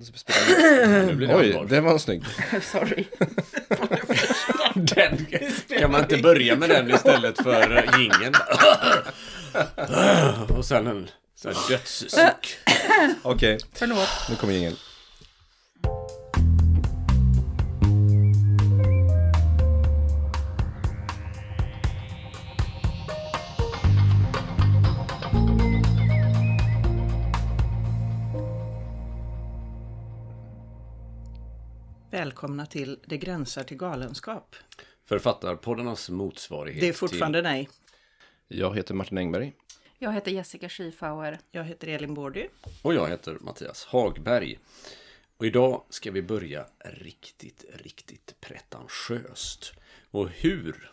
Nu blir det Oj, allvar. det var en snygg. Sorry. Den, kan man inte börja med den istället för gingen? Och sen en sån här dödssuck. Okej, Förlåt. nu kommer ingen. Välkomna till Det gränsar till galenskap. Författarpoddarnas motsvarighet Det är fortfarande nej. Jag heter Martin Engberg. Jag heter Jessica Schiefauer. Jag heter Elin Bordy. till... Och jag heter Mattias Hagberg. Och idag ska vi börja riktigt, riktigt pretentiöst. Och hur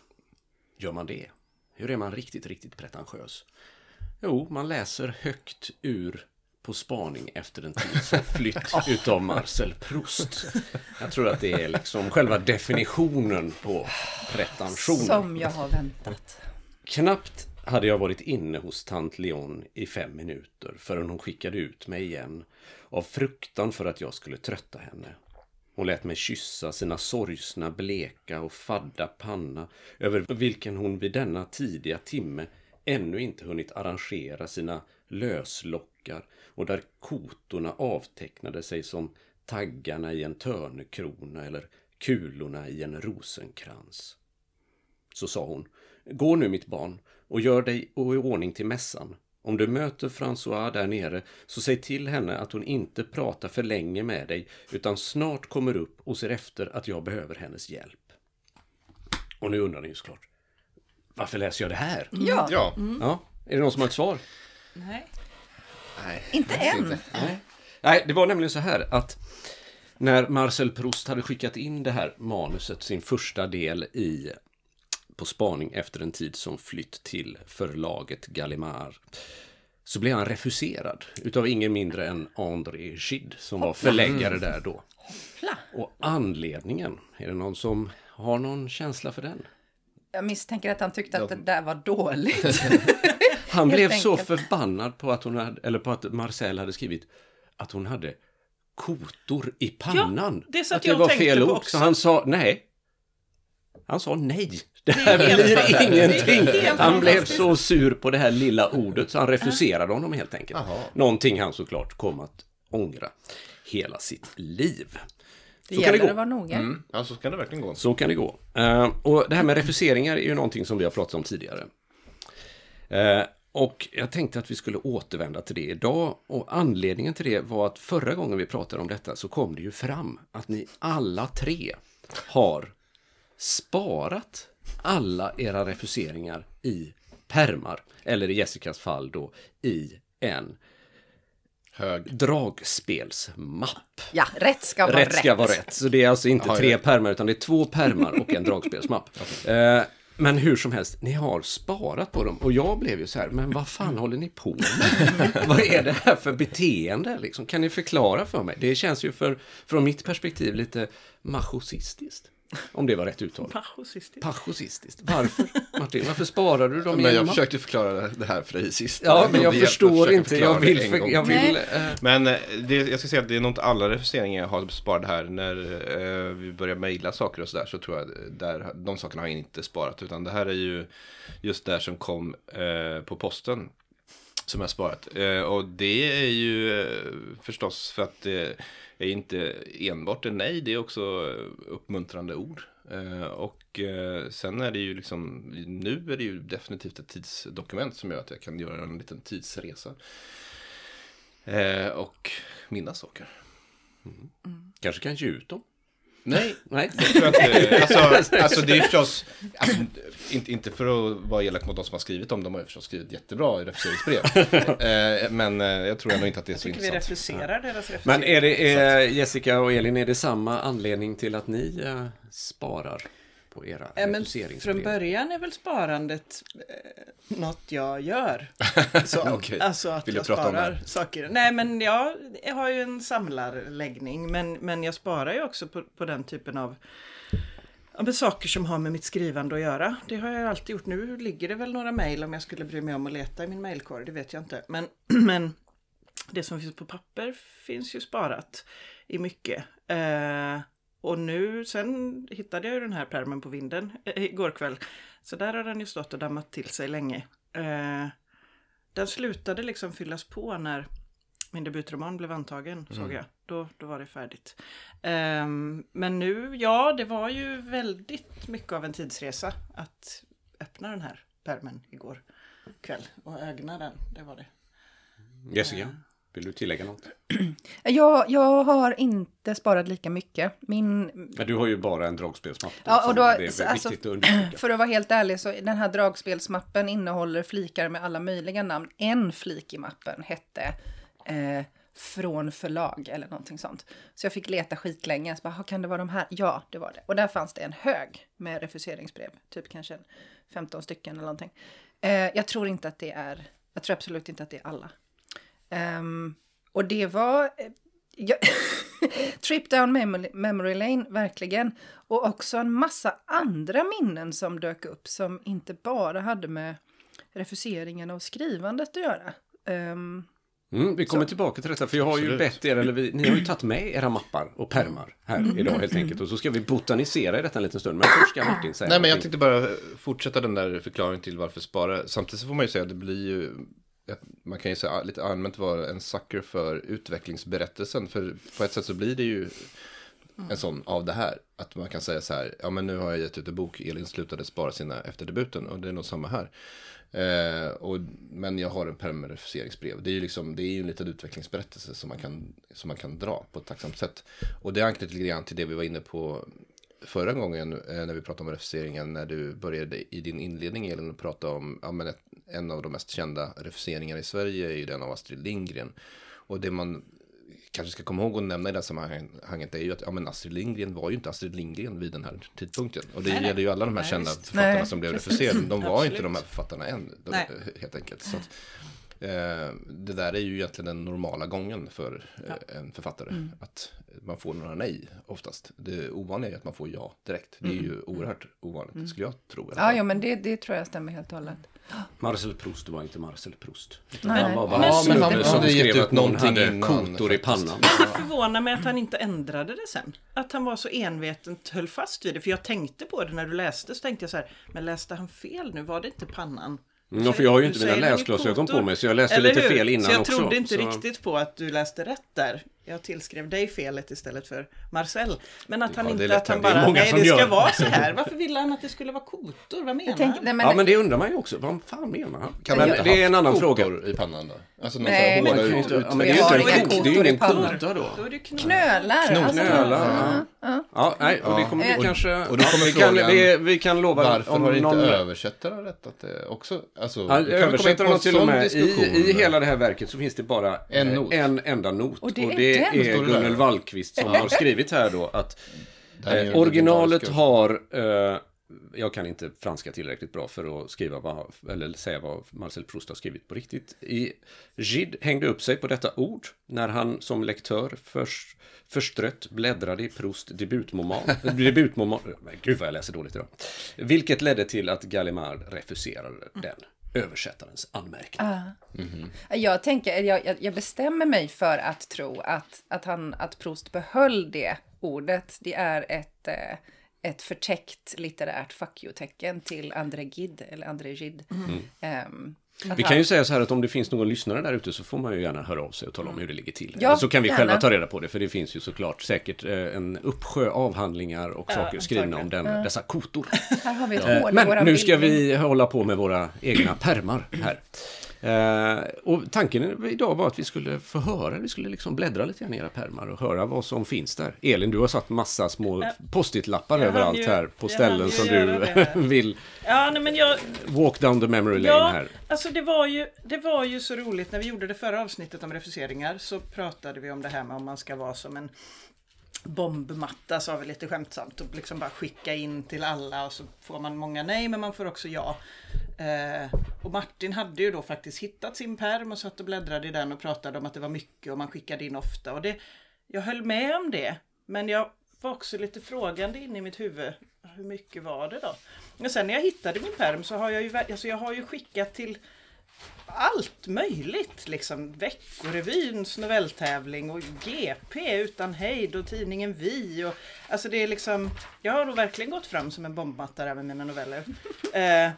gör man det? Hur är man riktigt, riktigt pretentiös? Jo, man läser högt ur På spaning efter en tid som flytt utav Marcel Proust. Jag tror att det är liksom själva definitionen på pretensioner. Som jag har väntat. Knappt hade jag varit inne hos tant Leon i fem minuter förrän hon skickade ut mig igen av fruktan för att jag skulle trötta henne. Hon lät mig kyssa sina sorgsna, bleka och fadda panna över vilken hon vid denna tidiga timme ännu inte hunnit arrangera sina löslockar och där kotorna avtecknade sig som taggarna i en törnekrona eller kulorna i en rosenkrans. Så sa hon, gå nu mitt barn och gör dig i ordning till mässan. Om du möter François där nere så säg till henne att hon inte pratar för länge med dig utan snart kommer upp och ser efter att jag behöver hennes hjälp. Och nu undrar ni ju såklart, varför läser jag det här? Ja, Ja. Ja, är det någon som har ett svar? Nej. Nej. inte än. Nej. Nej, det var nämligen så här att när Marcel Proust hade skickat in det här manuset, sin första del i På spaning efter en tid som flytt till förlaget Gallimard, så blev han refuserad utav ingen mindre än André Gide som var förläggare där då. Hoppla. Och anledningen, är det någon som har någon känsla för den? Jag misstänker att han tyckte att det där var dåligt. Han blev så enkelt. förbannad på att, hon hade, eller på att Marcel hade skrivit att hon hade kotor i pannan. det satt att jag det och var fel ord. också. Så han sa nej. Han sa nej. Det här blir ingenting. Han blev så sur på det här lilla ordet så han refuserade honom helt enkelt. Jaha. Någonting han såklart kom att ångra hela sitt liv. Det Så kan det gäller gå. att vara noga. Mm. Ja, så kan det verkligen gå. Så kan det gå. Eh, och det här med refuseringar är ju någonting som vi har pratat om tidigare. Eh, och jag tänkte att vi skulle återvända till det idag. Och anledningen till det var att förra gången vi pratade om detta så kom det ju fram att ni alla tre har sparat alla era refuseringar i permar. Eller i Jessicas fall då i en Hög. dragspelsmapp. Ja, rätt ska vara Rätt rätt. ska vara rätt. Så det är alltså inte tre ja. pärmar utan det är två pärmar och en dragspelsmapp. Eh, Men hur som helst, ni har sparat på dem. Och jag blev ju så här, men vad fan håller ni på med? vad är det här för beteende? Liksom? Kan ni förklara för mig? Det känns ju för, från mitt perspektiv lite machosistiskt. Om det var rätt uttal. Pachosistiskt. Pachosistiskt. Varför, Martin? Varför sparar du dem Men en jag försökte förklara det här för dig sist. Ja, men jag förstår inte. Jag vill... För, jag vill eh, Men eh, det, jag ska säga att det är nog inte alla refuseringar jag har sparat här. När eh, vi börjar mejla saker och sådär så tror jag där, de sakerna har jag inte sparat. Utan det här är ju just där som kom eh, på posten. Som jag sparat. Eh, och det är ju eh, förstås för att är inte enbart en nej. Det är också uppmuntrande ord. Eh, och eh, sen är det ju liksom, nu är det ju definitivt ett tidsdokument som gör att jag kan göra en liten tidsresa. Eh, och minnas saker. kanske kan ge ut dem. Nej, Nej. jag tror inte. Alltså, alltså det är förstås, alltså, inte, inte för att vara elak mot de som har skrivit dem, de har ju förstås skrivit jättebra i refuseringsbrev. eh, men eh, jag tror ändå inte att det är så Tycker vi intressant. refuserar deras refusering. Men är det, är, Jessica och Elin, är det samma anledning till att ni eh, sparar på era Ja, men från början är väl sparandet eh, något jag gör. Så, Okej. Alltså att Vill jag det sparar saker. Nej men jag, jag har ju en samlarläggning men, men jag sparar ju också på, på den typen av ja, saker som har med mitt skrivande att göra. Det har jag alltid gjort. Nu ligger det väl några mejl om jag skulle bry mig om att leta i min mejlkorg, det vet jag inte. Men, men det som finns på papper finns ju sparat. i mycket. Eh, och nu, sen hittade jag ju den här pärmen på vinden eh, igår kväll. Så där har den ju stått och dammat till sig länge. Eh, den slutade liksom fyllas på när min debutroman blev antagen, såg jag. Då, då var det färdigt. Ehm, men nu, ja, det var ju väldigt mycket av en tidsresa att öppna den här pärmen igår kväll och ögna den. Det var det. Jessica, vill du tillägga något? Jag, jag har inte sparat lika mycket. Min, Men du har ju bara en dragspelsmapp. Ja, och då- alltså- att för att vara helt ärlig så den här dragspelsmappen innehåller flikar med alla möjliga namn. En flik i mappen hette eh, Från förlag eller någonting sånt. Så jag fick leta skitlänge. Så bara, "Ha, kan det vara de här? Ja, det var det. Och där fanns det en hög med refuseringsbrev. Typ kanske en 15 stycken eller någonting. Eh, jag tror inte att det är, jag tror absolut inte att det är alla. Ehm, och det var... eh, Ja, Trip down memory, memory lane, verkligen. Och också en massa andra minnen som dök upp som inte bara hade med refuseringen och skrivandet att göra. Ehm, Mm, vi kommer tillbaka till detta, för jag har ju Absolut. bett er, eller vi, ni har ju tagit med era mappar och pärmar här idag helt enkelt. Och så ska vi botanisera i detta en liten stund. Men först ska Martin säga Nej, men jag tänkte bara fortsätta den där förklaringen till varför spara. Samtidigt så får man ju säga att det blir ju, man kan ju säga lite allmänt vara en sucker för utvecklingsberättelsen. För på ett sätt så blir det ju en sån av det här. Att man kan säga så här, ja men nu har jag gett ut en bok, Elin slutade spara sina efter debuten och det är nog samma här. Eh, och, men jag har en refuseringsbrev. Det är ju liksom, det är ju en liten utvecklingsberättelse som man, kan, som man kan dra på ett tacksamt sätt. Och det anknyter lite grann till det vi var inne på förra gången eh, när vi pratade om refuseringen. När du började i din inledning Elin och prata om ja, men ett, en av de mest kända refuseringarna i Sverige är ju den av Astrid Lindgren. Och det man kanske ska komma ihåg och nämna i det här sammanhanget är ju att ja, men Astrid Lindgren var ju inte Astrid Lindgren vid den här tidpunkten. Och det Nej, gäller ju alla de här Nej, kända författarna Nej, som blev refuserade. De var inte de här författarna än, de, helt enkelt. Så att, eh, det där är ju egentligen den normala gången för eh, en författare. Att man får några nej oftast. Det ovanliga är att man får ja direkt. Det är ju oerhört ovanligt, skulle jag tro. ja, ja, men det, det tror jag stämmer helt och hållet. Marcel Proust var inte Marcel Proust. Nej. han var bara Men- men han som hade skrev ut att någon någonting hade kotor i pannan. Det förvånar mig att han inte ändrade det sen. Att han var så envetet höll fast vid det. För jag tänkte på det när du läste så tänkte jag så här, men läste han fel nu? Var det inte pannan? Mm, Ja, för jag har ju inte mina läsglasögon på mig så jag läste Eller lite hur? fel innan Så jag också. trodde inte så- riktigt på att du läste rätt där. Jag tillskrev dig felet istället för Marcel. Men att han Ja, inte, att han. Det bara, nej det ska gör. vara så här. Varför ville han att det skulle vara kotor? Vad menar tänker, han? nej, men, Ja, men det undrar man ju också. Vad fan menar han? Kan men man inte det är en annan fråga. kotor i pannan då? Alltså någon Nej, sån men- här hårda ut, ja, men det är ju inte en kota, det är ju kotor i ingen kota då. Då är det knall. knölar. Knop- alltså, Knölar, ja. Ja, nej, och det kommer vi kanske... Och då kommer vi, kan, vi, vi kan lova Varför om har inte översättaren rättat det också? Alltså, översättaren har till och med, i, hela det här verket så finns det bara En not. en enda not. Och det är är det där? Gunnel Wallqvist som har skrivit här då att är eh, originalet har... Eh, jag kan inte franska tillräckligt bra för att skriva vad, eller säga vad Marcel Proust har skrivit på riktigt. I Gide hängde upp sig på detta ord när han som lektör först förstrött bläddrade i Proust debutmoman. debutmoman gud vad jag läser dåligt idag. Vilket ledde till att Gallimard refuserade den översättarens anmärkning. Jag tänker, jag, jag- bestämmer mig för att tro att, att, han, att Proust behöll det ordet. Det är ett, eh, ett förtäckt litterärt fuck you-tecken till André Gide, eller André Gide. Mm. Vi kan ju säga så här att om det finns någon lyssnare där ute så får man ju gärna höra av sig och tala om hur det ligger till. Ja, så kan vi gärna. själva ta reda på det, för det finns ju såklart säkert eh, en uppsjö avhandlingar och saker skrivna om den, dessa kotor. Eh, Men nu ska vi hålla på med våra egna permar här. Eh, och tanken idag var att vi skulle få höra, vi skulle liksom bläddra lite grann i era permar och höra vad som finns där. Elin, du har satt massa små Ja. post-it-lappar överallt ju- här på ställen som du vill Ja, nej, men jag, walk down the memory lane Ja, här. alltså det var, ju, det var ju så roligt när vi gjorde det förra avsnittet om refuseringar så pratade vi om det här med om man ska vara som en bombmatta sa vi lite skämtsamt och liksom bara skicka in till alla och så får man många nej men man får också ja. Eh, och Martin hade ju då faktiskt hittat sin perm och satt och bläddrade i den och pratade om att det var mycket och man skickade in ofta och det, jag höll med om det men jag var också lite frågande inne i mitt huvud. Hur mycket var det då? Men sen när jag hittade min perm så har jag ju, alltså jag har ju skickat till allt möjligt. Liksom Veckorevyns novelltävling och GP utan hejd och tidningen Vi. Och, alltså det är liksom, jag har nog verkligen gått fram som en bombmatta där med mina noveller. Eh,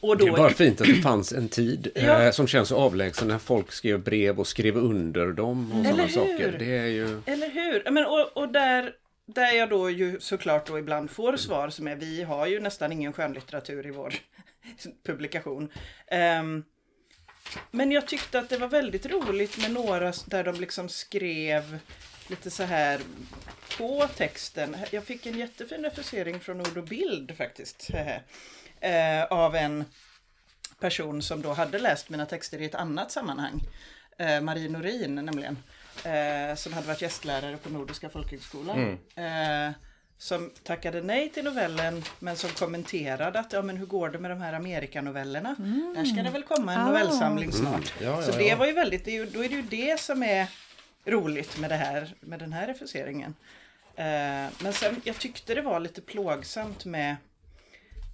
och Det är då, bara fint att det fanns en tid Ja. eh, som känns så avlägsen när folk skrev brev och skrev under dem och sådana saker. Det är ju... Eller hur? Men, och, och där, där jag då ju såklart då ibland får svar som är vi har ju nästan ingen skönlitteratur i vår publikation. Ehm, men jag tyckte att det var väldigt roligt med några där de liksom skrev lite så här på texten. Jag fick en jättefin refusering från Ord och Bild faktiskt. eh, av en person som då hade läst mina texter i ett annat sammanhang. Eh, Marie Norin nämligen. Eh, som hade varit gästlärare på Nordiska folkhögskolan. Eh, som tackade nej till novellen men som kommenterade att ja men hur går det med de här Amerikanovellerna? Där ska det väl komma en Ah. novellsamling snart. Ja, Så ja, det ja. var ju väldigt, det är ju, då är det ju det som är roligt med det här, med den här refuseringen. Eh, men sen, jag tyckte det var lite plågsamt med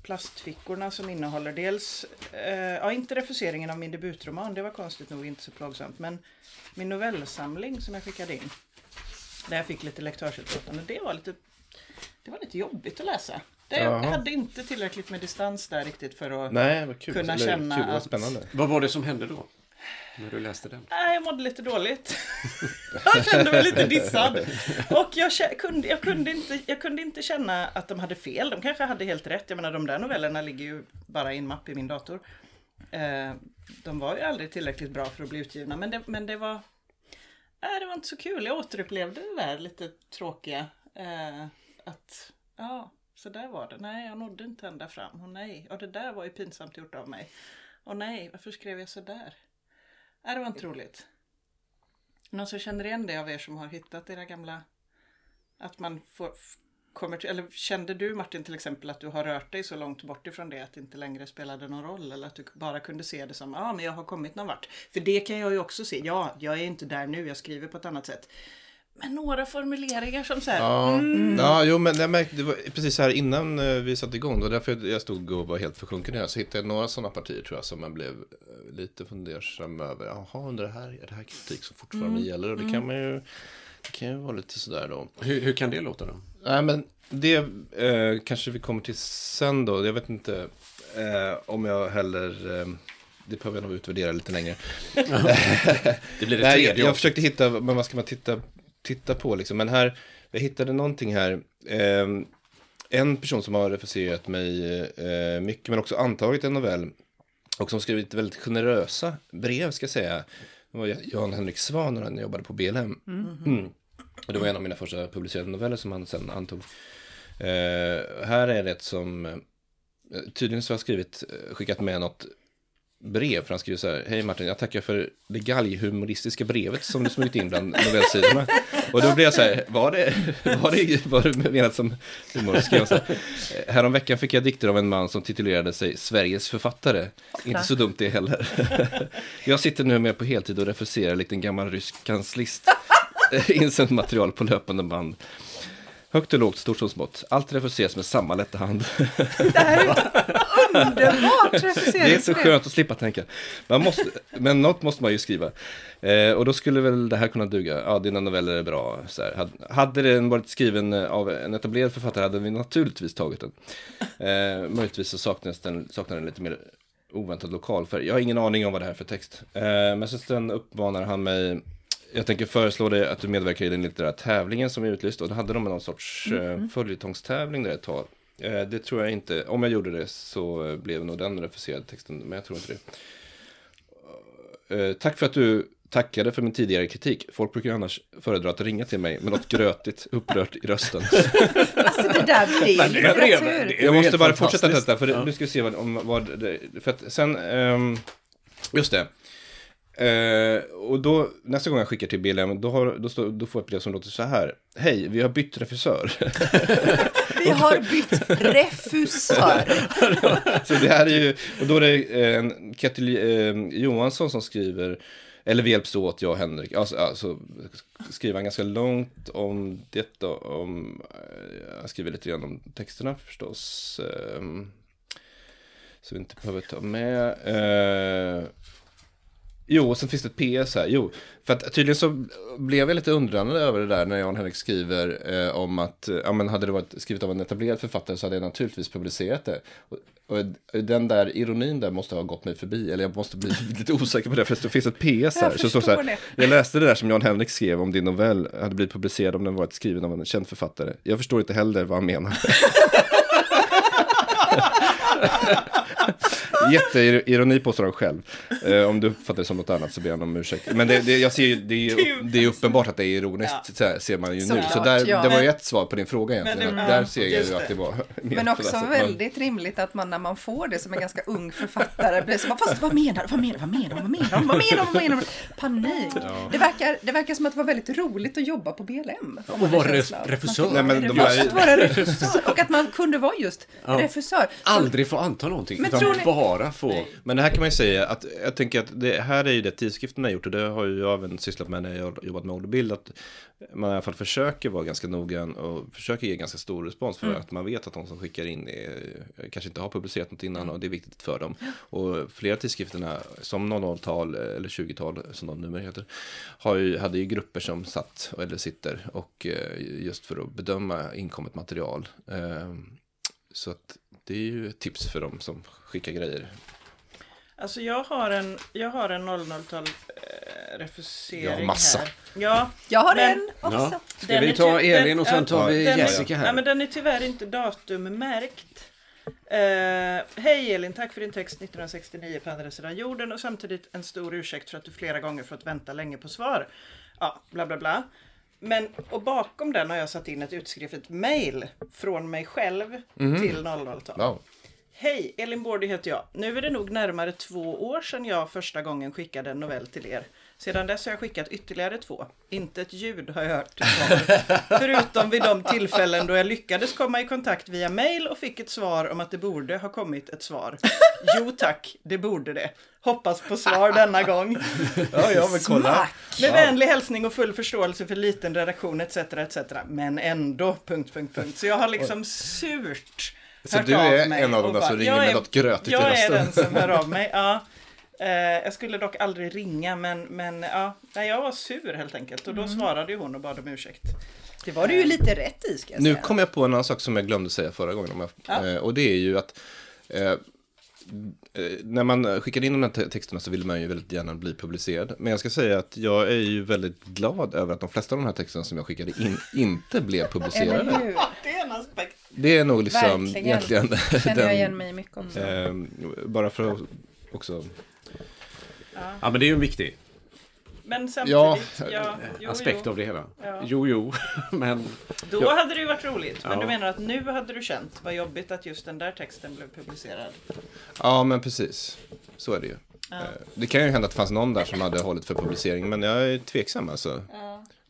plastfickorna som innehåller dels, eh, ja inte refuseringen av min debutroman, det var konstigt nog inte så plågsamt, men min novellsamling som jag skickade in. Där jag fick lite lektörsutlåtande, det var lite, det var lite jobbigt att läsa. Det, jag hade inte tillräckligt med distans där riktigt för att... Nej, vad kul. Kunna Eller, känna kul, vad att- spännande. Vad var det som hände då? När du läste den? Nej, jag mådde lite dåligt. jag kände mig lite dissad. Och jag, kunde, jag, kunde inte, jag kunde inte känna att de hade fel. De kanske hade helt rätt. Jag menar, de där novellerna ligger ju bara i en mapp i min dator. Eh, de var ju aldrig tillräckligt bra för att bli utgivna. Men det, men det var... Nej, det var inte så kul. Jag återupplevde det där lite tråkiga. Att, ja, så där var det. Nej, jag nådde inte ända fram. Och nej, och det där var ju pinsamt gjort av mig. Och nej, varför skrev jag så där? Nej, det var inte roligt. Någon som känner igen det av er som har hittat era gamla... Att man får, kommer till, eller kände du Martin till exempel att du har rört dig så långt bort ifrån det att det inte längre spelade någon roll eller att du bara kunde se det som ja men jag har kommit någon vart. För det kan jag ju också se. Ja, jag är inte där nu, jag skriver på ett annat sätt. Men några formuleringar som så här, Ja, ja jo, men jag märkte, det var precis här innan eh, vi satte igång, det var därför jag- stod och var helt försjunken här, så hittade jag några sådana partier tror jag som man blev eh, lite fundersam över. Jaha, undrar det här, är det här kritik som fortfarande gäller? Och det kan man ju, det kan ju vara lite sådär då. Hur, hur kan det låta då? Nej, men det eh, kanske vi kommer till sen då. Jag vet inte eh, om jag heller... Eh, det behöver jag nog utvärdera lite längre. Det blir det Nej, tredje jag, jag försökte hitta, men vad ska man titta, titta på liksom? Men här, jag hittade någonting här. Ehm, en person som har refuserat mig eh, mycket, men också antagit en novell. Och som skrivit väldigt generösa brev, ska jag säga. Det var Jan Henrik Svan när han jobbade på BLM. Mm. Och det var en av mina första publicerade noveller som han sen antog. Eh, här är det ett som, eh, tydligen så har jag skrivit, eh, skickat med något brev, för han skriver så här, hej Martin, jag tackar för det galghumoristiska brevet som du smugit in bland novellsidorna. Och då blev jag så här, var det, var det, var det menat som humor? Skrev så här, Häromveckan fick jag dikter av en man som titulerade sig Sveriges författare. Inte så dumt det heller. Jag sitter nu med på heltid och refuserar likt en gammal rysk kanslist. Insänt material på löpande band. Högt och lågt, stort som smått. Allt refuseras med samma lätta hand. Det här är underbart Det är så skönt att slippa tänka. Man måste, men något måste man ju skriva. Eh, och då skulle väl det här kunna duga. Ja, dina noveller är bra. Så här. Hade, den varit skriven av en etablerad författare hade vi naturligtvis tagit den. Eh, möjligtvis så saknas den, saknar den lite mer oväntad lokalfärg. Jag har ingen aning om vad det här är för text. Eh, men sen uppmanar han mig jag tänker föreslå dig att du medverkar i den litterära tävlingen som är utlyst. Och då hade de någon sorts mm. följetongstävling där ett tag. Eh, det tror jag inte. Om jag gjorde det så blev nog den refuserad texten. Men jag tror inte det. Eh, tack för att du tackade för min tidigare kritik. Folk brukar ju annars föredra att ringa till mig med något grötigt upprört i rösten. Alltså det där blir ju litteratur. Jag måste bara fortsätta detta, för det, Ja. nu ska vi se vad, om, vad det, för att sen, ehm, just det. Eh, och då, nästa gång jag skickar till BLM, då, har, då, står, då får jag ett brev som låter så här. Hej, vi har bytt regissör. Vi har bytt refusör. så det här är ju, och då är det eh, en Ketil eh, Johansson som skriver, eller vi hjälps åt, jag och Henrik. Alltså, alltså skriver han ganska långt om detta, om, eh, han skriver lite grann om texterna förstås. Eh, Så vi inte behöver ta med. Eh, jo, och sen finns det ett PS här. Jo, för att tydligen så blev jag lite undrande över det där när Jan Henrik skriver eh, om att, eh, ja men hade det varit skrivet av en etablerad författare så hade jag naturligtvis publicerat det. Och, och den där ironin där måste ha gått mig förbi, eller jag måste bli lite osäker på det, för det finns ett PS här. Jag så så här, jag läste det där som Jan Henrik skrev om din novell hade blivit publicerad om den varit skriven av en känd författare. Jag förstår inte heller vad han menar. Jätteironi påstår han själv. Eh, om du uppfattar det som något annat så ber han om ursäkt. Men det, det, jag ser ju, det, är ju, det är uppenbart att det är ironiskt, så här, ser man ju nu. Såklart, Så där, ja. det var ju ett svar på din fråga egentligen. Men det- där ser jag just ju att det var mer Men på också väldigt rimligt att man när man får det som en ganska ung författare blir så bara, fast vad menar du, vad menar du, vad menar du, vad menar du, vad menar du, vad menar du? Panik. Det, verkar, det verkar som att det var väldigt roligt att jobba på BLM. får man Och en vara känsla ref- av. refusör. Nej, men de vara är- refusör, att vara refusör och att man kunde vara just refusör. Så- Aldrig få anta någonting, Men utan tror ni- bara få... Men det här kan man ju säga att jag tänker att det här är ju det tidskriften har gjort och det har ju jag även sysslat med när jag har jobbat med orderbild. Att man i alla fall försöker vara ganska noggrann och försöker ge ganska stor respons för att man vet att de som skickar in är, kanske inte har publicerat något innan och det är viktigt för dem. Och flera tidskrifterna, som 00-tal eller 20-tal som de numera heter, har ju, hade ju grupper som satt eller sitter och eh, just för att bedöma inkommet material. Eh, Så att det är ju ett tips för dem som skickar grejer. Alltså jag har en, jag har en 00-tal eh, refusering Ja, massa. här. Ja, Jag har Men- en också. Ja. Ska Den vi ta ty- Elin och sen tar vi den är- Jessica Nej, här? men den är tyvärr inte datummärkt. Eh, Hej Elin, tack för din text 1969 på andra sidan jorden och samtidigt en stor ursäkt för att du flera gånger fått vänta länge på svar. Ja, bla bla bla. Men, och bakom den har jag satt in ett utskrivet mail från mig själv till 00-tal. Wow. Hej, Elin Bårdy heter jag. Nu är det nog närmare två år sedan jag första gången skickade en novell till er. Sedan dess har jag skickat ytterligare två. Inte ett ljud har jag hört. Förutom vid de tillfällen då jag lyckades komma i kontakt via mail och fick ett svar om att det borde ha kommit ett svar. Jo tack, det borde det. Hoppas på svar denna gång. Ja, ja, men kolla. Smack. Med vänlig hälsning och full förståelse för liten redaktion etc. etc. Men ändå... Punkt, punkt, punkt. Så jag har liksom surt Så du är en av dem som ringer jag med är- något grötigt i Jag är rösten. den som hör av mig, ja. Eh, jag skulle dock aldrig ringa men, men ja, nej, jag var sur helt enkelt och då Mm. svarade ju hon och bad om ursäkt. Det var du ju lite rätt i ska jag Nu säga. kom jag på en annan sak som jag glömde säga förra gången. Om jag, Ja. eh, och det är ju att eh, eh, när man skickade in de här te- texterna så ville man ju väldigt gärna bli publicerad. Men jag ska säga att jag är ju väldigt glad över att de flesta av de här texterna som jag skickade in inte blev publicerade. Det är en aspekt. Det är nog liksom Verkligen. egentligen känner jag igen mig mycket också. eh, bara för att också Ja, men det är ju en viktig Men Ja, samtidigt, ja, jo, aspekt jo. av det hela. Ja. Jo, jo, men... Då Ja. hade det ju varit roligt. Men Ja. du menar att nu hade du känt vad jobbigt att just den där texten blev publicerad? Ja, men precis. Så är det ju. Eh, Det kan ju hända att det fanns någon där som hade hållit för publicering, men jag är tveksam alltså.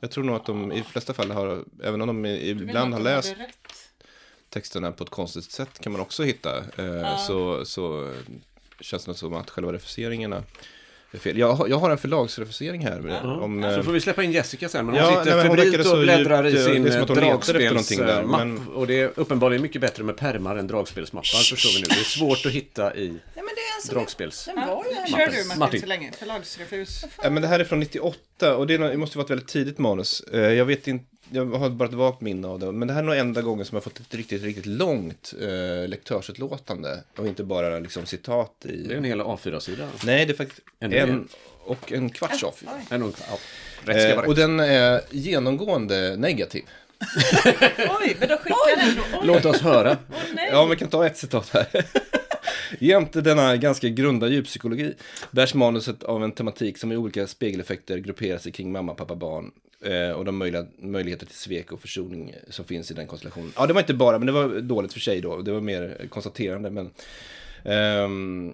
Jag tror nog att de i de flesta fall har, även om de ibland har läst texterna på ett konstigt sätt kan man också hitta. Eh, Så, så känns det som att själva refuseringarna fel. Jag, har- jag har en förlagsrefusering här. Om, Så eh, får vi släppa in Jessica sen. Men Ja, hon nej, sitter men febrilt och bläddrar i eh, sin dragspelsmapp. men- Och det är uppenbarligen mycket bättre med pärmar än dragspelsmappar, förstår vi nu. Det är svårt att hitta i Nej, men det som dragspels... Den var ju kör du Martin, Martin. så länge. Förlagsrefus. Ja, men det här är från 98 och det, är, det måste vara ett väldigt tidigt manus. Eh, Jag vet inte, jag har bara ett vagt minne av det. Men det här är nog enda gången som jag fått ett riktigt, riktigt långt eh, lektörsutlåtande. Och inte bara liksom citat i... Det är en hel A4-sida. Nej, det är faktiskt En en, och en kvarts av. En och, ja, rätt ska Eh, vara och rätt. den är genomgående negativ. Oj, men då skickar den då. Låt oss höra. nej. Ja, vi kan ta ett citat här. Jämte denna ganska grunda djuppsykologi bärs manuset av en tematik som i olika spegeleffekter grupperar sig kring mamma, pappa, barn eh, och de möjliga, möjligheter till svek och försoning som finns i den konstellationen. Ja, det var inte bara, men det var dåligt för sig då. Det var mer konstaterande, men ehm,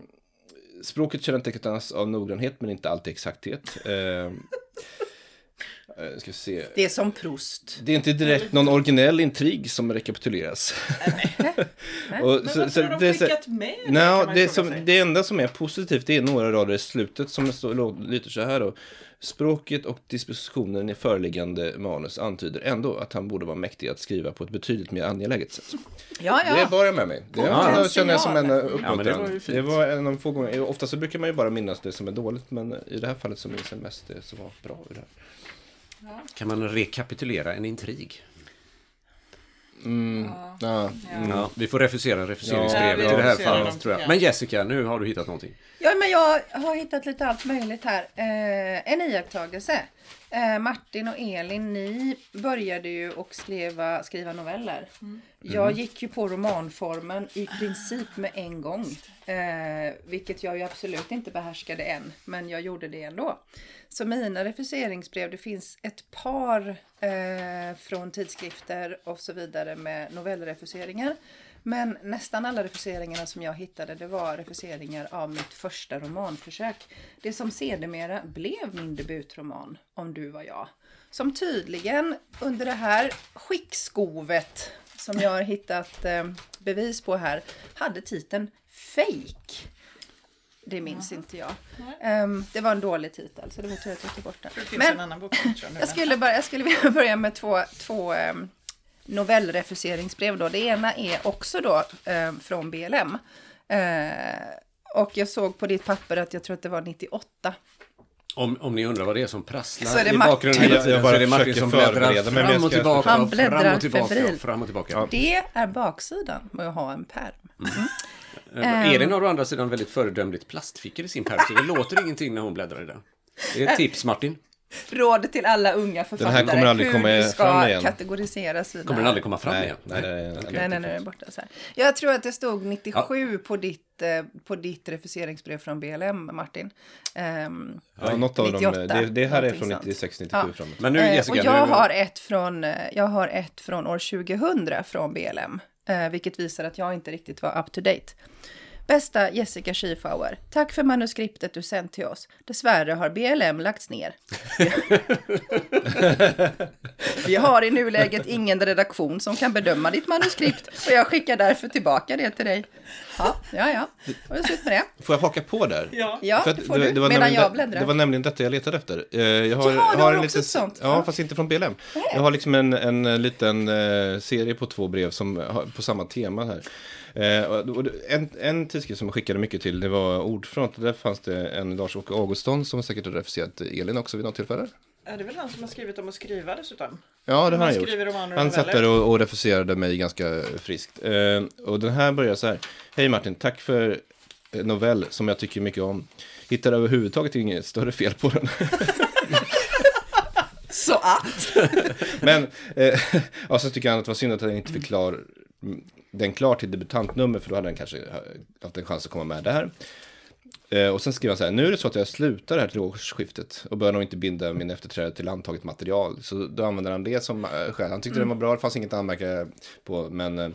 språket kännetecknas av noggrannhet men inte alltid exakthet. Ehm, Eh, ska se. Det är som Proust. Det är inte direkt någon originell intrig som rekapituleras. Och Men så- varför så har de det så- skickat med det? Man det, som, det enda som är positivt det är några rader i slutet som står, lå- lyder så här då. Språket och dispositionen i föreliggande manus antyder ändå att han borde vara mäktig att skriva på ett betydligt mer angeläget sätt. Ja, Det ja. bar jag med mig. Det Ja, ja, känner jag som en eh, Ja, det var uppmuntran. det, var en av få gånger. Ofta så brukar man ju bara minnas det som är dåligt men i det här fallet så minns jag mest det som var bra i det här. Kan man rekapitulera en intrig? Mm, ja. Ja, vi får refusera refuseringsbrevet Ja, i det här fallet tror jag. ja. Men Jessica, nu har du hittat någonting. Ja, men jag har hittat lite allt möjligt här. Eh, en iakttagelse. Eh, Martin och Elin, ni började ju och skriva, skriva noveller. Jag gick ju på romanformen i princip med en gång. Eh, vilket jag ju absolut inte behärskade än, men jag gjorde det ändå. Så mina refuseringsbrev, det finns ett par eh, från tidskrifter och så vidare med novellrefuseringar. Men nästan alla refuseringarna som jag hittade det var refuseringar av mitt första romanförsök. Det som sedermera blev min debutroman, Om du var jag. Som tydligen under det här skickskovet som jag har hittat eh, bevis på här hade titeln Fake. Det minns inte jag. Ehm, det var en dålig titel så det var tur att jag tog bort den. Det finns Men- en annan bok. jag skulle, bara, jag skulle vilja börja med två, två um, novellrefuseringsbrev. Då. Det ena är också då ehm, från BLM. Eh, och jag såg på ditt papper att jag tror att det var 98. Om, om ni undrar vad det är som prasslar Så är det i Martin. bakgrunden hela Jag- jag tiden så är det Martin som bläddrar fram och tillbaka. Han och fram bläddrar och tillbaka. Och fram och tillbaka. Ja. Det är baksidan med att ha en pärm. Eh, Elin har å andra sidan väldigt föredömligt plastfickor i sin pärm så det låter ingenting när hon bläddrar i den. Det är ett tips Martin. Råd till alla unga författare kommer aldrig hur komma fram ska igen. kategorisera sina... Kommer den aldrig komma fram Nej, igen? nej, nej, nej. Okej. Nej, nej, den borta. Så här. Jag tror att det stod 97 på, ditt, eh, på ditt refuseringsbrev från BLM, Martin. Ehm, Ja, något av dem. 98, Det, det här är från sånt. 96, 97 Ja. framåt. Men nu Eh, Jessica, och jag nu... har, ett från, eh, jag har ett från år 2000 från BLM. Eh, vilket visar att jag inte riktigt var up to date. Bästa Jessica Schiefauer, tack för manuskriptet du sänt till oss. Dessvärre har BLM lagts ner. Vi har i nuläget ingen redaktion som kan bedöma ditt manuskript och jag skickar därför tillbaka det till dig. Ja, ja, ja. Är det slut med det. Får jag haka på där? Ja. Ja, För att det får du. var Medan nämligen jag det- bläddrar. Det var nämligen detta jag letade efter. Eh, Jag har, Ja, du har har en också liten, sånt. Ja, fast inte från BLM. Jag har liksom en, en liten eh, serie på två brev som på samma tema här. Eh, en, en tidskrift som jag skickade mycket till, det var Ordfront. Där fanns det en Lars-Åke Augustsson som säkert har refuserat Elin också vid något tillfälle. Är det väl han som har skrivit om att skriva dessutom? Ja, det har Han gjort. Han satt där och, och refuserade mig ganska friskt. Eh, och den här börjar så här. Hej Martin, tack för novell som jag tycker mycket om. Hittar överhuvudtaget inget större fel på den. Så att. Men, eh, ja, så tycker han att det var synd att han inte fick klar, den klar till debutantnummer, för då hade den kanske haft en chans att komma med där. Eh, och sen skriver han så här, nu är det så att jag slutar här till årsskiftet och bör nog inte binda min efterträdare till antaget material. Så då använder han det som eh, skäl. Han tyckte den var bra, det fanns inget att anmärka på, men eh,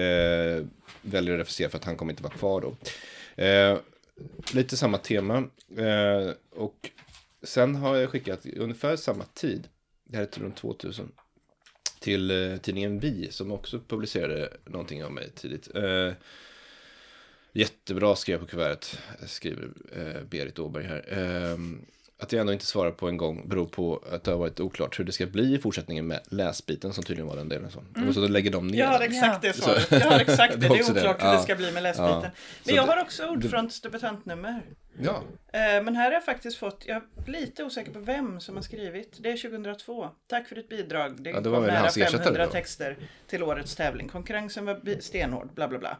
eh, väljer att refusera för att han kommer inte vara kvar då. Eh, lite samma tema. Eh, och sen har jag skickat ungefär samma tid, det här är runt 2000, till eh, tidningen Vi som också publicerade någonting om mig tidigt. Eh, jättebra skrev på kuvertet, skriver eh, Berit Åberg här. Eh, att jag ändå inte svarar på en gång beror på att det har varit oklart hur det ska bli i fortsättningen med läsbiten som tydligen var den delen. Så, och så då lägger de ner Jag har exakt det svaret. Jag har exakt det. Det är oklart hur det ska bli med läsbiten. Ja. Men jag har också Ordfronts debutantnummer. Ja, Eh, Men här har jag faktiskt fått, jag är lite osäker på vem som har skrivit. Det är 2002. Tack för ditt bidrag. Det, Ja, det var kom nära hans ersättare 500 då. texter till årets tävling. Konkurrensen var stenhård, bla bla bla.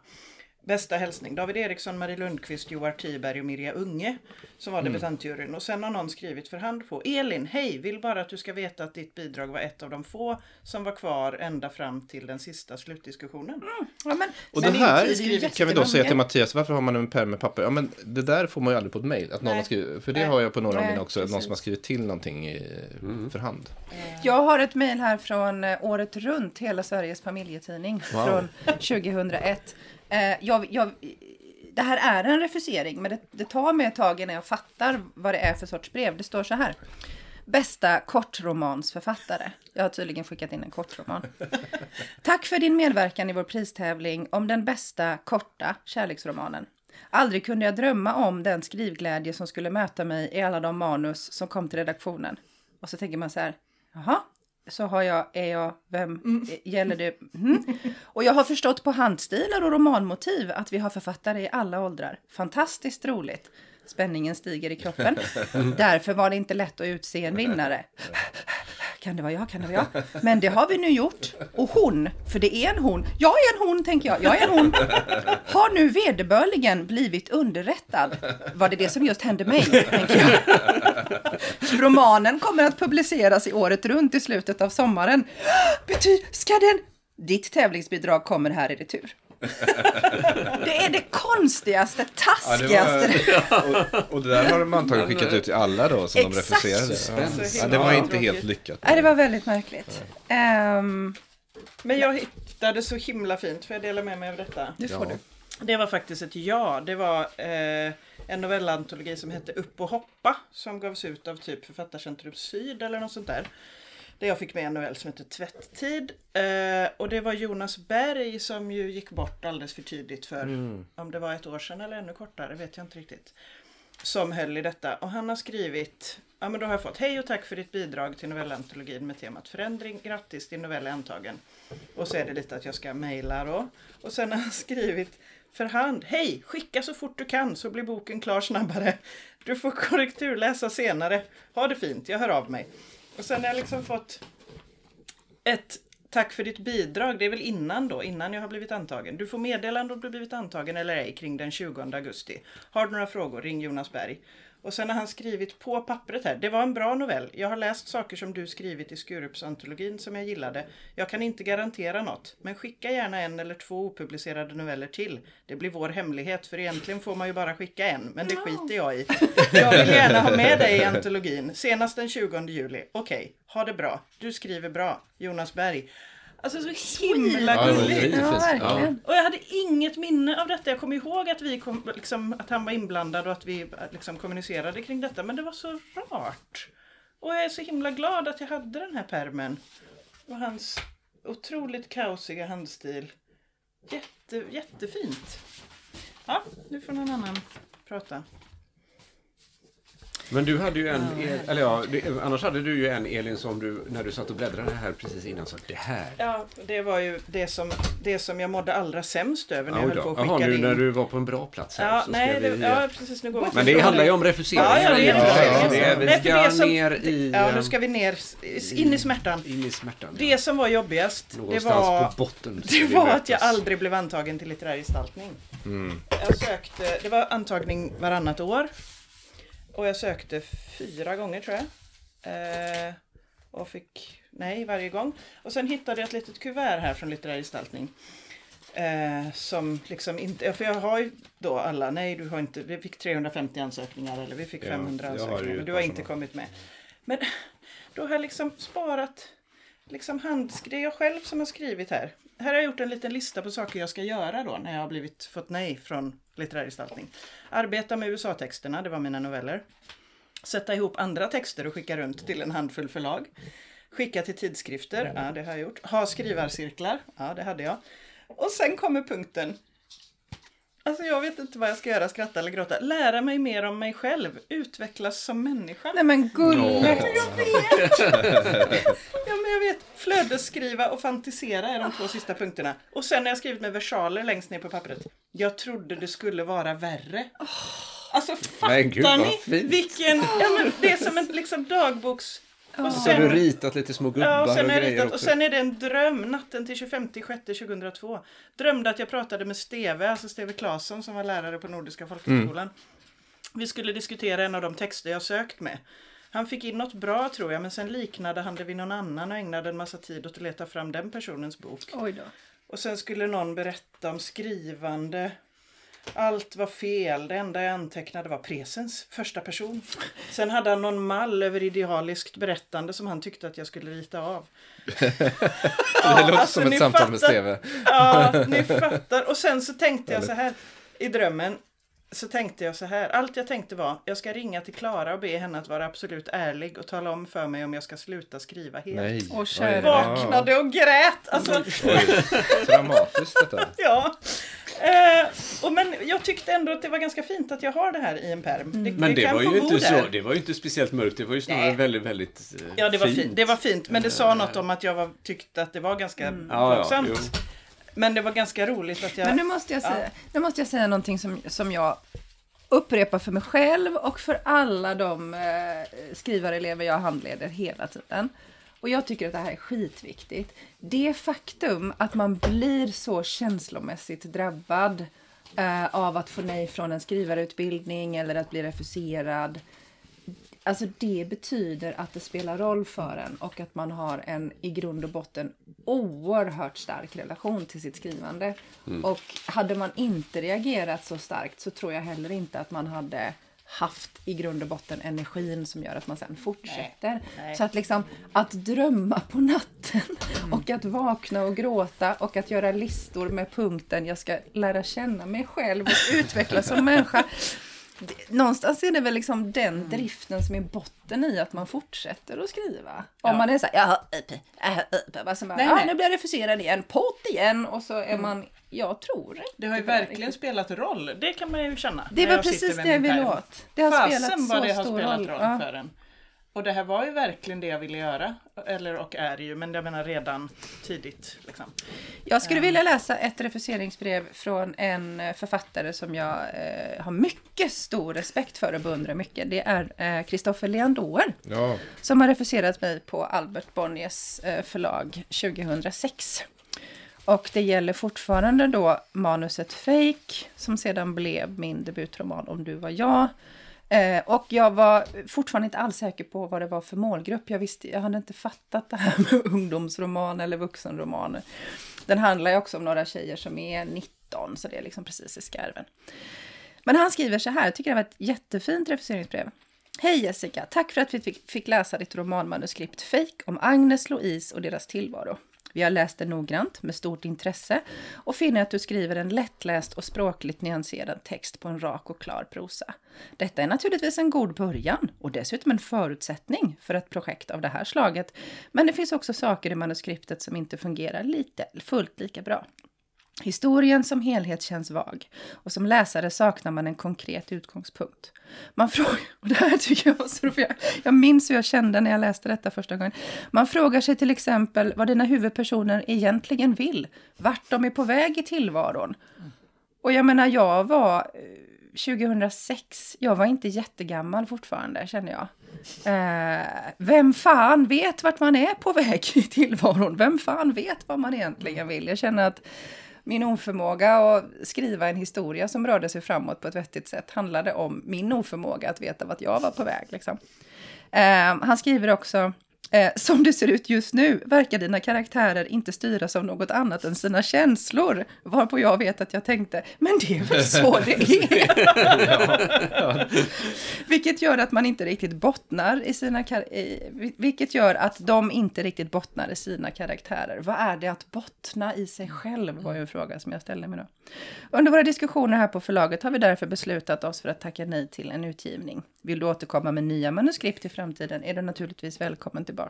Bästa hälsning David Eriksson, Marie Lundqvist, Joar Tiberg och Mirja Unge som var Mm. debutantjuryn. Och sen har någon skrivit för hand på Elin, hej, vill bara att du ska veta att ditt bidrag var ett av de få som var kvar ända fram till den sista slutdiskussionen. Ja, men, Och det det är här kan vi då säga till. Mattias, varför har man en pärm med papper? Ja men det där får man ju aldrig på ett mejl, att någon Nej. har skrivit, för det Nej. har jag på några av Nej, mina också, att någon precis. som har skrivit till någonting i, för hand. Jag har ett mejl här från eh, Året Runt, Hela Sveriges familjetidning, Wow. från 2001. Eh, jag, jag, det här är en refusering, men det, det tar mig ett tag innan jag fattar vad det är för sorts brev. Det står så här. Bästa kortromansförfattare. Jag har tydligen skickat in en kortroman. Tack för din medverkan i vår pristävling om den bästa korta kärleksromanen. Aldrig kunde jag drömma om den skrivglädje som skulle möta mig i alla de manus som kom till redaktionen. Och så tänker man så här, jaha, så har jag, är jag, vem gäller det? Mm. Och jag har förstått på handstilar och romanmotiv att vi har författare i alla åldrar. Fantastiskt roligt. Spänningen stiger i kroppen. Därför var det inte lätt att utse en vinnare. Kan det vara jag? Kan det vara jag? Men det har vi nu gjort. Och hon, för det är en hon. Jag är en hon, tänker jag. Jag är en hon. Har nu vederbörligen blivit underrättad. Var det det som just hände mig, tänker jag. Romanen kommer att publiceras i året runt i slutet av sommaren. Bety ska den... Ditt tävlingsbidrag kommer här i retur. Det är det konstigaste, taskigaste. Och, och det där har de antagligen skickat ut till alla då som de Exakt. refuserade. Suspense. Ja, det var Ja. inte helt lyckat. Nej, det var väldigt märkligt. Ehm, Men jag hittade så himla fint, för jag dela med mig av detta. det får Ja. du. Det var faktiskt ett ja. Det var eh, en novellantologi som hette Upp och hoppa som gavs ut av typ Författarcentrum Syd eller något sånt där. Där jag fick med en novell som heter Tvätttid. Eh, och det var Jonas Berg som ju gick bort alldeles för tidigt för om det var ett år sedan eller ännu kortare vet jag inte riktigt. Som höll i detta och han har skrivit Ja men då har jag fått Hej och tack för ditt bidrag till novellantologin med temat förändring. Grattis din novell är antagen. Och så är det lite att jag ska mejla då. Och sen har han skrivit för hand. Hej! Skicka så fort du kan så blir boken klar snabbare. Du får korrekturläsa senare. Ha det fint, jag hör av mig. Och sen har jag liksom fått ett tack för ditt bidrag. Det är väl innan då, innan jag har blivit antagen. Du får meddelande om du blivit antagen eller ej kring den 20 augusti. Har du några frågor, ring Jonas Berg. Och sen har han skrivit på pappret här. Det var en bra novell. Jag har läst saker som du skrivit i Skurupsantologin som jag gillade. Jag kan inte garantera något. Men skicka gärna en eller två opublicerade noveller till. Det blir vår hemlighet för egentligen får man ju bara skicka en. Men det skiter jag i. Jag vill gärna ha med dig i antologin. Senast den 20 juli. Okej, ha det bra. Du skriver bra. Jonas Berg. Alltså så himla gulligt. Ja, verkligen. Och jag hade inget minne av detta. Jag kommer ihåg att, vi kom, liksom, att han var inblandad och att vi liksom, kommunicerade kring detta. Men det var så rart. Och jag är så himla glad att jag hade den här permen Och hans otroligt kaosiga handstil. Jätte, jättefint. Ja, nu får någon annan prata. Men du hade ju en, El- eller ja, det, annars hade du ju en Elin som du, när du satt och bläddrade här precis innan sa det här. Ja, det var ju det som, det som jag mådde allra sämst över när jag höll på att Jaha, skicka nu in. när du var på en bra plats här Ja, så ska nej, vi... det, ja, precis. Nu går Men det handlar ju om refusering. Ja, ja, det är det. Vi Nej, ska det som- ner i... Ja, nu ska vi ner, in i smärtan. In i smärtan. Det som var jobbigast, det Någonstans var, på botten. det var att jag aldrig blev antagen till litterär gestaltning. Mm. Jag sökte, det var antagning varannat år. Och jag sökte fyra gånger tror jag. Eh, och fick nej varje gång. Och sen hittade jag ett litet kuvert här från litterär gestaltning. Eh, som liksom inte, för jag har ju då alla, nej du har inte, vi fick 350 ansökningar eller vi fick Ja, 500 jag har ju ansökningar men du har inte kommit med. Men då har jag liksom sparat liksom handsk- det är jag själv som har skrivit här. Här har jag gjort en liten lista på saker jag ska göra då när jag har blivit, fått nej från litterär gestaltning. Arbeta med USA-texterna, det var mina noveller. Sätta ihop andra texter och skicka runt till en handfull förlag. Skicka till tidskrifter, ja det har jag gjort. Ha skrivarcirklar, ja det hade jag. Och sen kommer punkten. Alltså jag vet inte vad jag ska göra, skratta eller gråta. Lära mig mer om mig själv, utvecklas som människa. Nej men gulligt. Ja, men jag vet. Flödesskriva och fantisera är de två sista punkterna. Och sen har jag skrivit med versaler längst ner på pappret. Jag trodde det skulle vara värre. Alltså Men gud, fattar vad ni fint. vilken... Ja, men det är som en liksom dagboks... Och Så har du ritat lite små gubbar ja, och sen och grejer ritat, och också. sen är det en dröm. Natten till 25 juni 2002. Drömde att jag pratade med Steve, alltså Steve Claesson som var lärare på Nordiska folkhögskolan. Vi skulle diskutera en av de texter jag sökt med. Han fick in något bra tror jag, men sen liknade han det vid någon annan och ägnade en massa tid åt att leta fram den personens bok. Oj då. Och sen skulle någon berätta om skrivande. Allt var fel. Det enda jag antecknade var presens, första person. Sen hade han någon mall över idealiskt berättande som han tyckte att jag skulle rita av. Det Ja, låter alltså, som ett samtal med fattar- Steve. Ja, ni fattar. Och sen så tänkte jag så här i drömmen. så tänkte jag så här. Allt jag tänkte var, jag ska ringa till Klara och be henne att vara absolut ärlig och tala om för mig om jag ska sluta skriva helt. Nej. Åh, Oj. Vaknade och grät. Alltså, Oj, dramatiskt detta. ja. Eh, och men jag tyckte ändå att det var ganska fint att jag har det här i en pärm. Mm. Det, Men det kan var ju inte där. så, det var ju inte speciellt mörkt. Det var ju snarare Nej. väldigt, väldigt eh, Ja, det var fint. fint. Det var fint, men det sa något om att jag var, tyckte att det var ganska Ja, ja, våldsamt. jo. Men det var ganska roligt att jag... Men nu måste jag säga, nu måste jag säga någonting som, som jag upprepar för mig själv och för alla de eh, skrivarelever jag handleder hela tiden. Och jag tycker att det här är skitviktigt. Det faktum att man blir så känslomässigt drabbad eh, av att få nej från en skrivarutbildning eller att bli refuserad. Alltså det betyder att det spelar roll för en och att man har en i grund och botten oerhört stark relation till sitt skrivande. Och hade man inte reagerat så starkt så tror jag heller inte att man hade haft i grund och botten energin som gör att man sen fortsätter. Nej. Så att liksom att drömma på natten och att vakna och gråta och att göra listor med punkten jag ska lära känna mig själv och utvecklas som människa. Någonstans är det väl liksom den driften som är botten i att man fortsätter att skriva. Om Ja. man är så här, jag har upp, jag har upp, alltså bara, Nej, nej. nu blir jag refuserad igen, pott igen och så är man, jag tror Det har ju verkligen spelat roll. Det kan man ju känna. Det var precis det jag ville åt. Det har spelat Fasen så vad det har stor spelat roll. roll Ja. för en. Och det här var ju verkligen det jag ville göra. Eller och är ju, men jag menar redan tidigt. Liksom. Jag skulle vilja läsa ett refuseringsbrev från en eh, författare som jag eh, har mycket stor respekt för och beundrar mycket. Det är Kristoffer eh, Leandor Ja, som har refuserat mig på Albert Bonniers eh, förlag 2006. Och det gäller fortfarande då manuset Fake som sedan blev min debutroman Om du var jag. Eh, och jag var fortfarande inte alls säker på vad det var för målgrupp. Jag, visste, jag hade inte fattat det här med ungdomsroman eller vuxenroman. Den handlar ju också om några tjejer som är 19, så det är liksom precis i skarven. Men han skriver så här, jag tycker det var ett jättefint refuseringsbrev. Hej Jessica, tack för att vi fick, fick läsa ditt romanmanuskript Fake om Agnes, Louise och deras tillvaro. Vi har läst det noggrant med stort intresse och finner att du skriver en lättläst och språkligt nyanserad text på en rak och klar prosa. Detta är naturligtvis en god början och dessutom en förutsättning för ett projekt av det här slaget. Men det finns också saker i manuskriptet som inte fungerar lite fullt lika bra. Historien som helhet känns vag och som läsare saknar man en konkret utgångspunkt. Man frågar, och det här tycker jag var så roligt, för jag, jag minns hur jag kände när jag läste detta första gången. Man frågar sig till exempel vad dina huvudpersoner egentligen vill, vart de är på väg i tillvaron. Och jag menar, jag var eh, 2006, jag var inte jättegammal fortfarande känner jag. Eh, vem fan vet vart man är på väg i tillvaron? Vem fan vet vad man egentligen vill? Jag känner att min oförmåga att skriva en historia som rörde sig framåt på ett vettigt sätt handlade om min oförmåga att veta vart jag var på väg. Liksom. Eh, han skriver också, eh, som det ser ut just nu verkar dina karaktärer inte styras av något annat än sina känslor. Varpå jag vet att jag tänkte, men det är väl så det är. Vilket gör att man inte riktigt bottnar i sina i, vilket gör att de inte riktigt bottnar i sina karaktärer. Vad är det att bottna i sig själv var ju en fråga som jag ställde mig då. Under våra diskussioner här på förlaget har vi därför beslutat oss för att tacka nej till en utgivning. Vill du återkomma med nya manuskript i framtiden är du naturligtvis välkommen tillbaka.